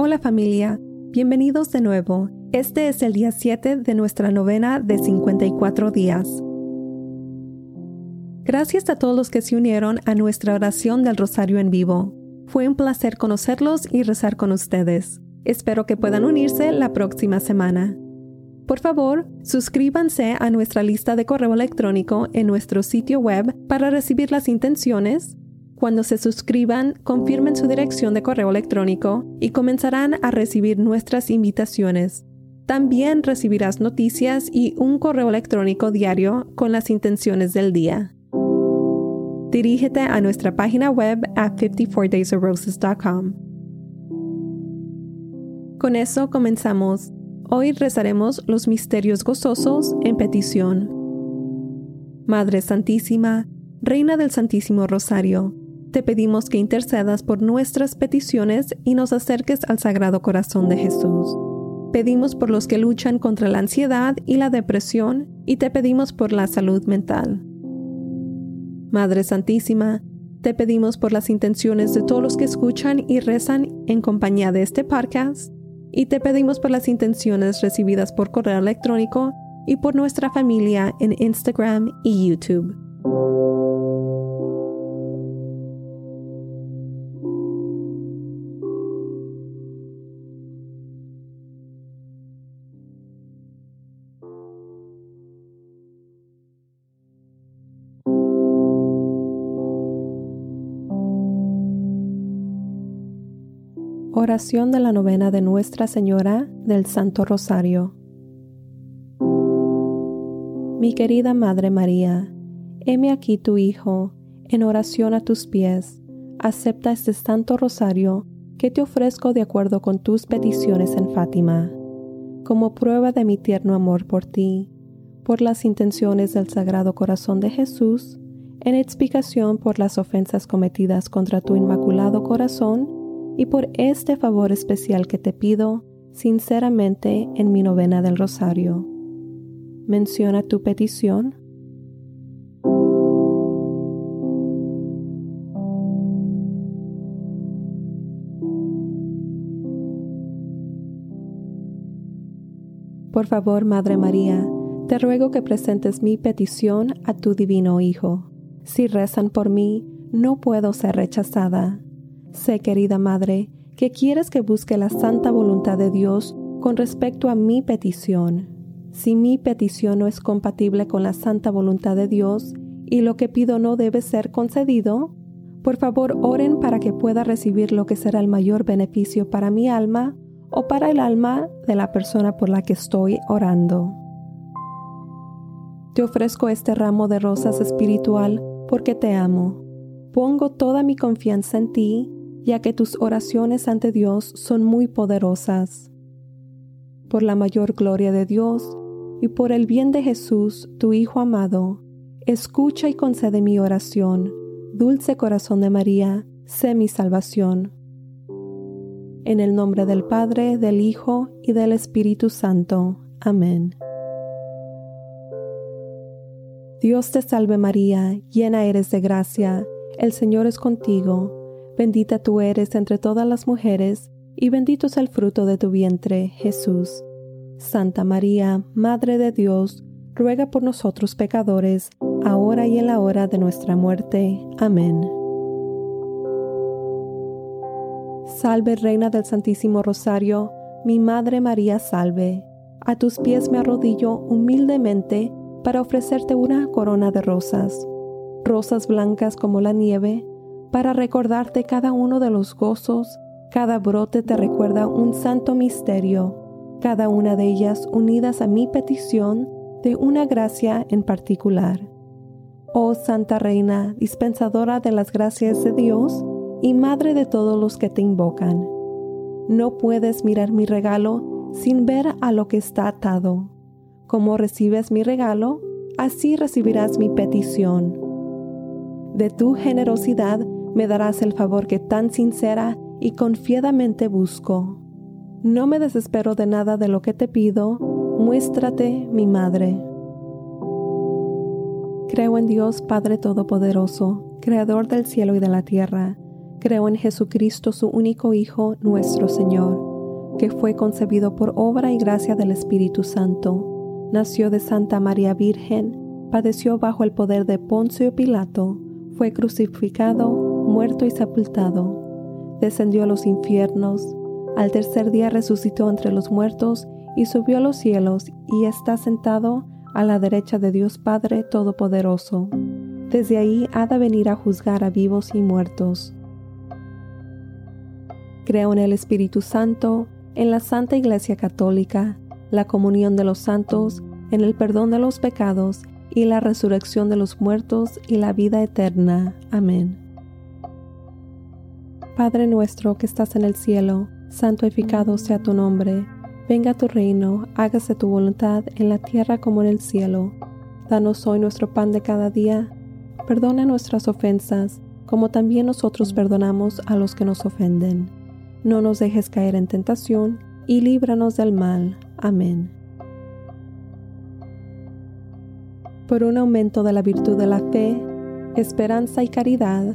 Hola familia, bienvenidos de nuevo. Este es el día 7 de nuestra novena de 54 días. Gracias a todos los que se unieron a nuestra oración del Rosario en vivo. Fue un placer conocerlos y rezar con ustedes. Espero que puedan unirse la próxima semana. Por favor, suscríbanse a nuestra lista de correo electrónico en nuestro sitio web para recibir las intenciones, cuando se suscriban, confirmen su dirección de correo electrónico y comenzarán a recibir nuestras invitaciones. También recibirás noticias y un correo electrónico diario con las intenciones del día. Dirígete a nuestra página web a 54daysofroses.com. Con eso comenzamos. Hoy rezaremos los misterios gozosos en petición. Madre Santísima, Reina del Santísimo Rosario, te pedimos que intercedas por nuestras peticiones y nos acerques al Sagrado Corazón de Jesús. Pedimos por los que luchan contra la ansiedad y la depresión y te pedimos por la salud mental. Madre Santísima, te pedimos por las intenciones de todos los que escuchan y rezan en compañía de este podcast y te pedimos por las intenciones recibidas por correo electrónico y por nuestra familia en Instagram y YouTube. Oración de la novena de Nuestra Señora del Santo Rosario. Mi querida Madre María, heme aquí tu Hijo, en oración a tus pies. Acepta este Santo Rosario que te ofrezco de acuerdo con tus peticiones en Fátima, como prueba de mi tierno amor por ti, por las intenciones del Sagrado Corazón de Jesús, en expiación por las ofensas cometidas contra tu Inmaculado Corazón, y por este favor especial que te pido sinceramente en mi novena del rosario. Menciona tu petición. Por favor, Madre María, te ruego que presentes mi petición a tu divino Hijo. Si rezan por mí, no puedo ser rechazada Sé, querida Madre, que quieres que busque la santa voluntad de Dios con respecto a mi petición. Si mi petición no es compatible con la santa voluntad de Dios y lo que pido no debe ser concedido, por favor oren para que pueda recibir lo que será el mayor beneficio para mi alma o para el alma de la persona por la que estoy orando. Te ofrezco este ramo de rosas espiritual porque te amo. Pongo toda mi confianza en ti ya que tus oraciones ante Dios son muy poderosas. Por la mayor gloria de Dios y por el bien de Jesús, tu Hijo amado, escucha y concede mi oración. Dulce corazón de María, sé mi salvación. En el nombre del Padre, del Hijo y del Espíritu Santo. Amén. Dios te salve María, llena eres de gracia, el Señor es contigo Bendita tú eres entre todas las mujeres, y bendito es el fruto de tu vientre, Jesús. Santa María, Madre de Dios, ruega por nosotros pecadores, ahora y en la hora de nuestra muerte. Amén. Salve Reina del Santísimo Rosario, mi Madre María salve. A tus pies me arrodillo humildemente para ofrecerte una corona de rosas, rosas blancas como la nieve, para recordarte cada uno de los gozos, cada brote te recuerda un santo misterio, cada una de ellas unidas a mi petición de una gracia en particular. Oh Santa Reina, dispensadora de las gracias de Dios y Madre de todos los que te invocan, no puedes mirar mi regalo sin ver a lo que está atado. Como recibes mi regalo, así recibirás mi petición. De tu generosidad me darás el favor que tan sincera y confiadamente busco. No me desespero de nada de lo que te pido, muéstrate mi madre. Creo en Dios Padre Todopoderoso, Creador del cielo y de la tierra. Creo en Jesucristo, su único Hijo, nuestro Señor, que fue concebido por obra y gracia del Espíritu Santo. Nació de Santa María Virgen, padeció bajo el poder de Poncio Pilato, fue crucificado, muerto y sepultado descendió a los infiernos, al tercer día resucitó entre los muertos y subió a los cielos y está sentado a la derecha de Dios Padre Todopoderoso. Desde ahí ha de venir a juzgar a vivos y muertos. Creo en el Espíritu Santo, en la Santa Iglesia Católica, la comunión de los santos, en el perdón de los pecados y la resurrección de los muertos y la vida eterna. Amén. Padre nuestro que estás en el cielo, santificado sea tu nombre, venga tu reino, hágase tu voluntad en la tierra como en el cielo. Danos hoy nuestro pan de cada día, perdona nuestras ofensas, como también nosotros perdonamos a los que nos ofenden. No nos dejes caer en tentación, y líbranos del mal. Amén. Por un aumento de la virtud de la fe, esperanza y caridad,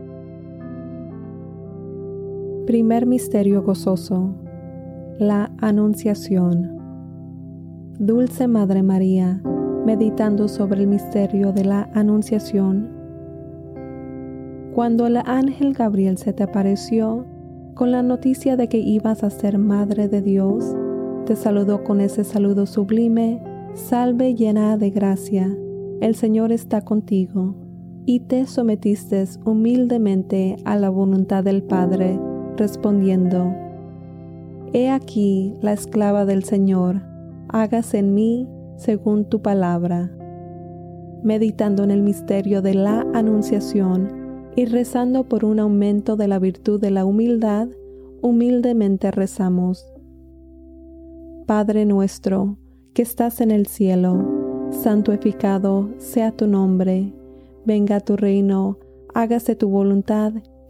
Primer Misterio Gozoso. La Anunciación. Dulce Madre María, meditando sobre el misterio de la Anunciación. Cuando el ángel Gabriel se te apareció con la noticia de que ibas a ser Madre de Dios, te saludó con ese saludo sublime, salve llena de gracia, el Señor está contigo, y te sometiste humildemente a la voluntad del Padre, respondiendo, He aquí la esclava del Señor, hágase en mí según tu palabra. Meditando en el misterio de la Anunciación y rezando por un aumento de la virtud de la humildad, humildemente rezamos. Padre nuestro, que estás en el cielo, santificado sea tu nombre, venga tu reino, hágase tu voluntad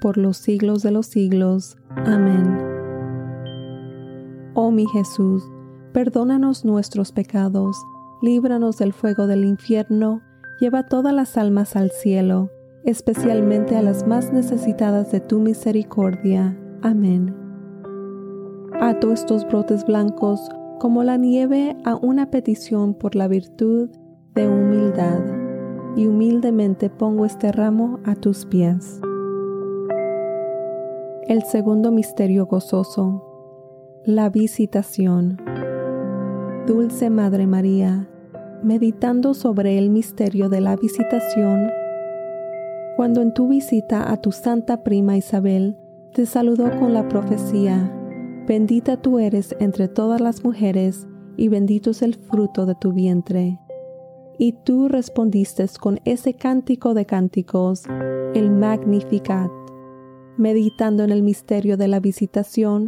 por los siglos de los siglos. Amén. Oh mi Jesús, perdónanos nuestros pecados, líbranos del fuego del infierno, lleva todas las almas al cielo, especialmente a las más necesitadas de tu misericordia. Amén. Ato estos brotes blancos como la nieve a una petición por la virtud de humildad, y humildemente pongo este ramo a tus pies. El segundo misterio gozoso, la visitación. Dulce Madre María, meditando sobre el misterio de la visitación, cuando en tu visita a tu santa prima Isabel te saludó con la profecía, Bendita tú eres entre todas las mujeres, y bendito es el fruto de tu vientre. Y tú respondiste con ese cántico de cánticos, el Magnificat, meditando en el misterio de la visitación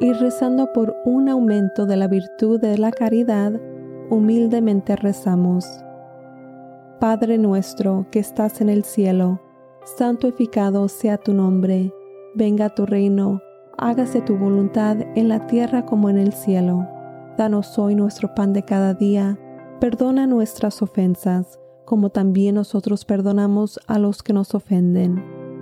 y rezando por un aumento de la virtud de la caridad, humildemente rezamos. Padre nuestro que estás en el cielo, santificado sea tu nombre, venga tu reino hágase tu voluntad en la tierra como en el cielo. Danos hoy nuestro pan de cada día perdona nuestras ofensas, como también nosotros perdonamos a los que nos ofenden.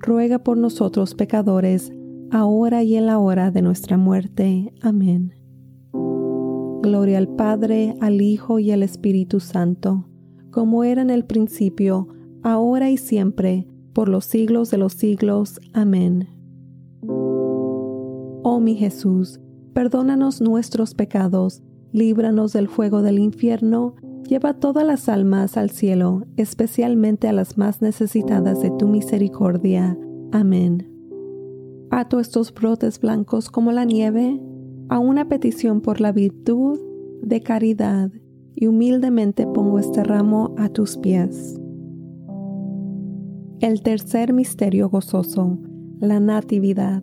ruega por nosotros pecadores, ahora y en la hora de nuestra muerte. Amén. Gloria al Padre, al Hijo y al Espíritu Santo, como era en el principio, ahora y siempre, por los siglos de los siglos. Amén. Oh mi Jesús, perdónanos nuestros pecados, líbranos del fuego del infierno, lleva todas las almas al cielo, especialmente a las más necesitadas de tu misericordia. Amén. Ato estos brotes blancos como la nieve a una petición por la virtud de caridad y humildemente pongo este ramo a tus pies. El tercer misterio gozoso, la Natividad.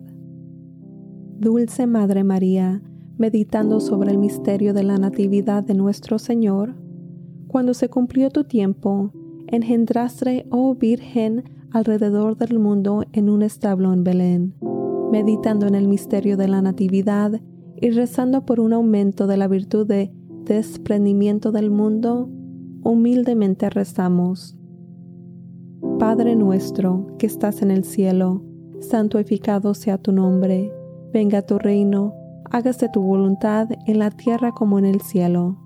Dulce Madre María, meditando sobre el misterio de la Natividad de nuestro Señor, cuando se cumplió tu tiempo, engendraste, oh Virgen, alrededor del mundo en un establo en Belén. Meditando en el misterio de la Natividad y rezando por un aumento de la virtud de desprendimiento del mundo, humildemente rezamos. Padre nuestro que estás en el cielo, santificado sea tu nombre Venga tu reino, hágase tu voluntad en la tierra como en el cielo.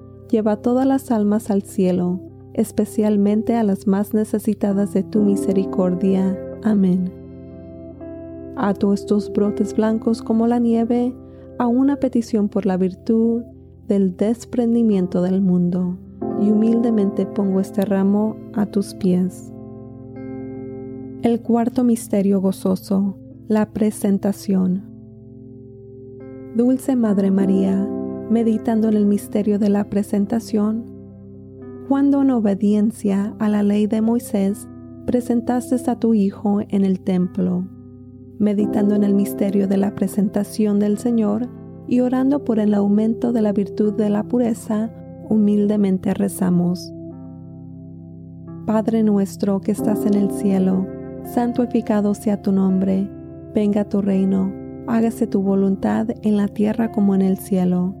lleva todas las almas al cielo especialmente a las más necesitadas de tu misericordia. Amén. Ato estos brotes blancos como la nieve a una petición por la virtud del desprendimiento del mundo, y humildemente pongo este ramo a tus pies. El cuarto misterio gozoso, la presentación. Dulce Madre María, meditando en el misterio de la presentación, cuando en obediencia a la ley de Moisés presentaste a tu Hijo en el templo, meditando en el misterio de la presentación del Señor y orando por el aumento de la virtud de la pureza, humildemente rezamos. Padre nuestro que estás en el cielo, santificado sea tu nombre, venga tu reino, hágase tu voluntad en la tierra como en el cielo.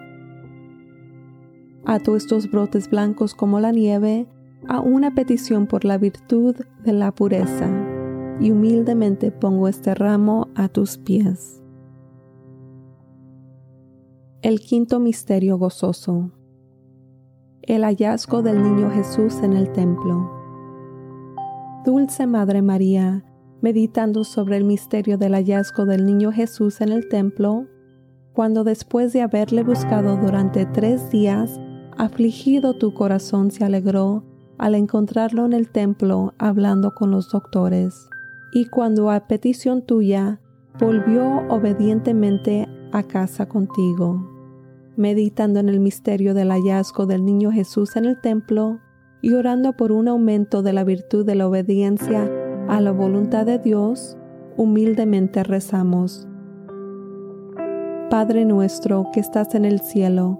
Ato estos brotes blancos como la nieve, a una petición por la virtud de la pureza, y humildemente pongo este ramo a tus pies. El quinto misterio gozoso. El hallazgo del niño Jesús en el templo. Dulce Madre María, meditando sobre el misterio del hallazgo del niño Jesús en el templo, cuando después de haberle buscado durante tres días, afligido tu corazón se alegró al encontrarlo en el templo hablando con los doctores, y cuando a petición tuya volvió obedientemente a casa contigo, meditando en el misterio del hallazgo del niño Jesús en el templo y orando por un aumento de la virtud de la obediencia a la voluntad de Dios, humildemente rezamos. Padre nuestro que estás en el cielo,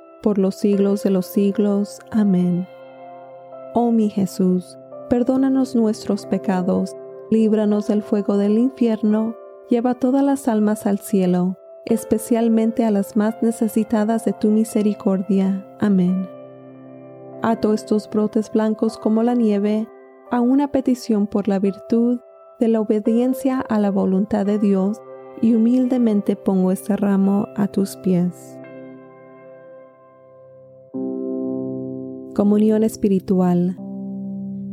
por los siglos de los siglos. Amén. Oh mi Jesús, perdónanos nuestros pecados, líbranos del fuego del infierno, lleva todas las almas al cielo, especialmente a las más necesitadas de tu misericordia. Amén. Ato estos brotes blancos como la nieve a una petición por la virtud de la obediencia a la voluntad de Dios y humildemente pongo este ramo a tus pies. Comunión espiritual.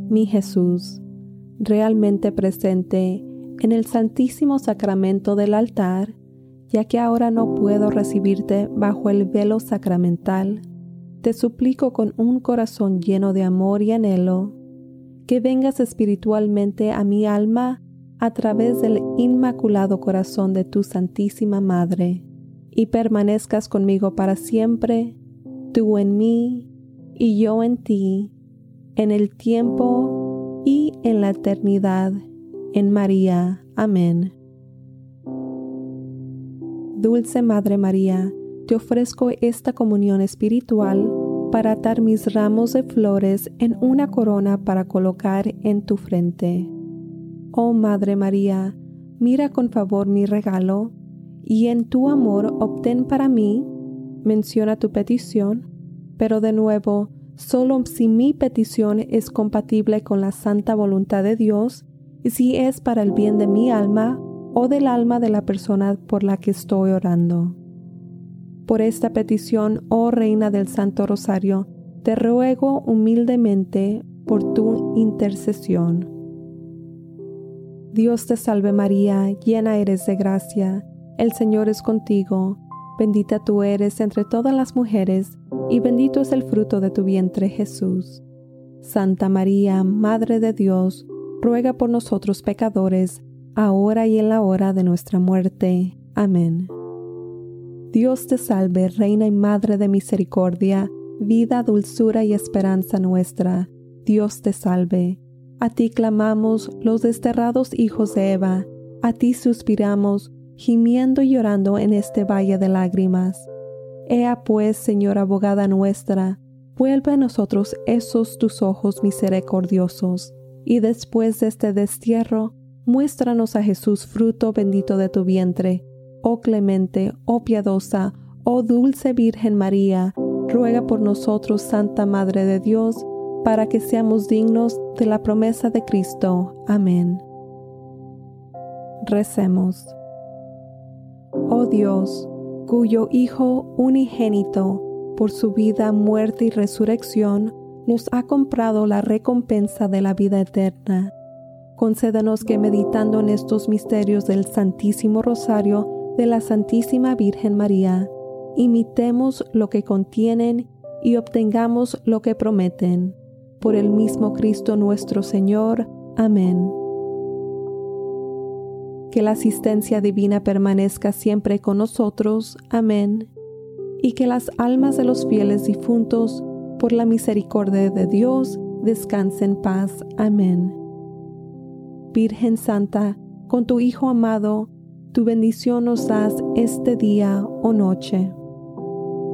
Mi Jesús, realmente presente en el Santísimo Sacramento del altar, ya que ahora no puedo recibirte bajo el velo sacramental te suplico con un corazón lleno de amor y anhelo, que vengas espiritualmente a mi alma a través del inmaculado corazón de tu Santísima Madre, y permanezcas conmigo para siempre, tú en mí y yo en ti, en el tiempo y en la eternidad, en María. Amén. Dulce Madre María, te ofrezco esta comunión espiritual para atar mis ramos de flores en una corona para colocar en tu frente. oh Madre María, mira con favor mi regalo, y en tu amor obtén para mí, menciona tu petición, pero de nuevo, solo si mi petición es compatible con la santa voluntad de Dios, y si es para el bien de mi alma o del alma de la persona por la que estoy orando. Por esta petición, oh Reina del Santo Rosario, te ruego humildemente por tu intercesión. Dios te salve María, llena eres de gracia, el Señor es contigo, bendita tú eres entre todas las mujeres, y bendito es el fruto de tu vientre Jesús. Santa María, Madre de Dios, ruega por nosotros pecadores, ahora y en la hora de nuestra muerte. Amén. Dios te salve, Reina y Madre de Misericordia, vida, dulzura y esperanza nuestra. Dios te salve. A ti clamamos los desterrados hijos de Eva, a ti suspiramos, gimiendo y llorando en este valle de lágrimas. Ea pues, Señora abogada nuestra, vuelve a nosotros esos tus ojos misericordiosos, y después de este destierro, muéstranos a Jesús fruto bendito de tu vientre oh clemente, oh piadosa, oh dulce Virgen María, ruega por nosotros, Santa Madre de Dios, para que seamos dignos de la promesa de Cristo. Amén. Recemos. Oh Dios, cuyo Hijo unigénito, por su vida, muerte y resurrección, nos ha comprado la recompensa de la vida eterna. Concédanos que meditando en estos misterios del Santísimo Rosario, de la Santísima Virgen María, imitemos lo que contienen y obtengamos lo que prometen. Por el mismo Cristo nuestro Señor. Amén. Que la asistencia divina permanezca siempre con nosotros. Amén. Y que las almas de los fieles difuntos, por la misericordia de Dios, descansen en paz. Amén. Virgen Santa, con tu Hijo amado, tu bendición nos das este día o noche.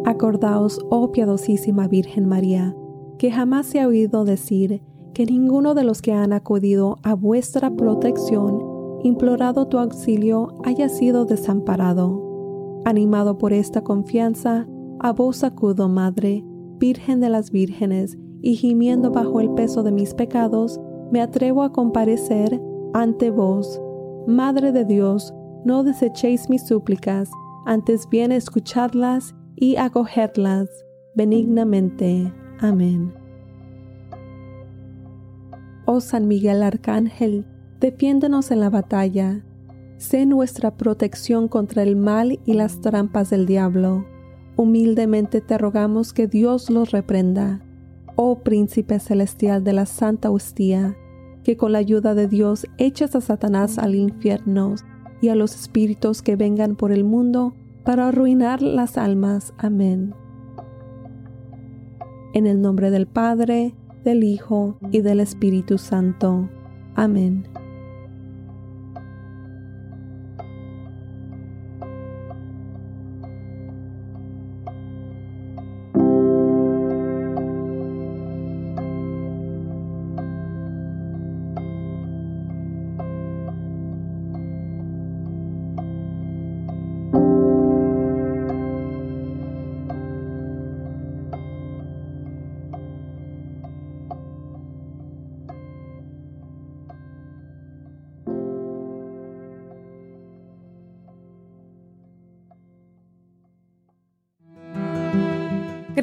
Acordaos, oh piadosísima Virgen María, que jamás se ha oído decir que ninguno de los que han acudido a vuestra protección, implorado tu auxilio, haya sido desamparado. Animado por esta confianza, a vos acudo, Madre, Virgen de las Vírgenes, y gimiendo bajo el peso de mis pecados, me atrevo a comparecer ante vos, Madre de Dios, no desechéis mis súplicas, antes bien escuchadlas y acogerlas benignamente. Amén. Oh San Miguel Arcángel, defiéndenos en la batalla. Sé nuestra protección contra el mal y las trampas del diablo. Humildemente te rogamos que Dios los reprenda. Oh Príncipe Celestial de la Santa Hostia, que con la ayuda de Dios echas a Satanás al infierno y a los espíritus que vengan por el mundo para arruinar las almas. Amén. En el nombre del Padre, del Hijo y del Espíritu Santo. Amén.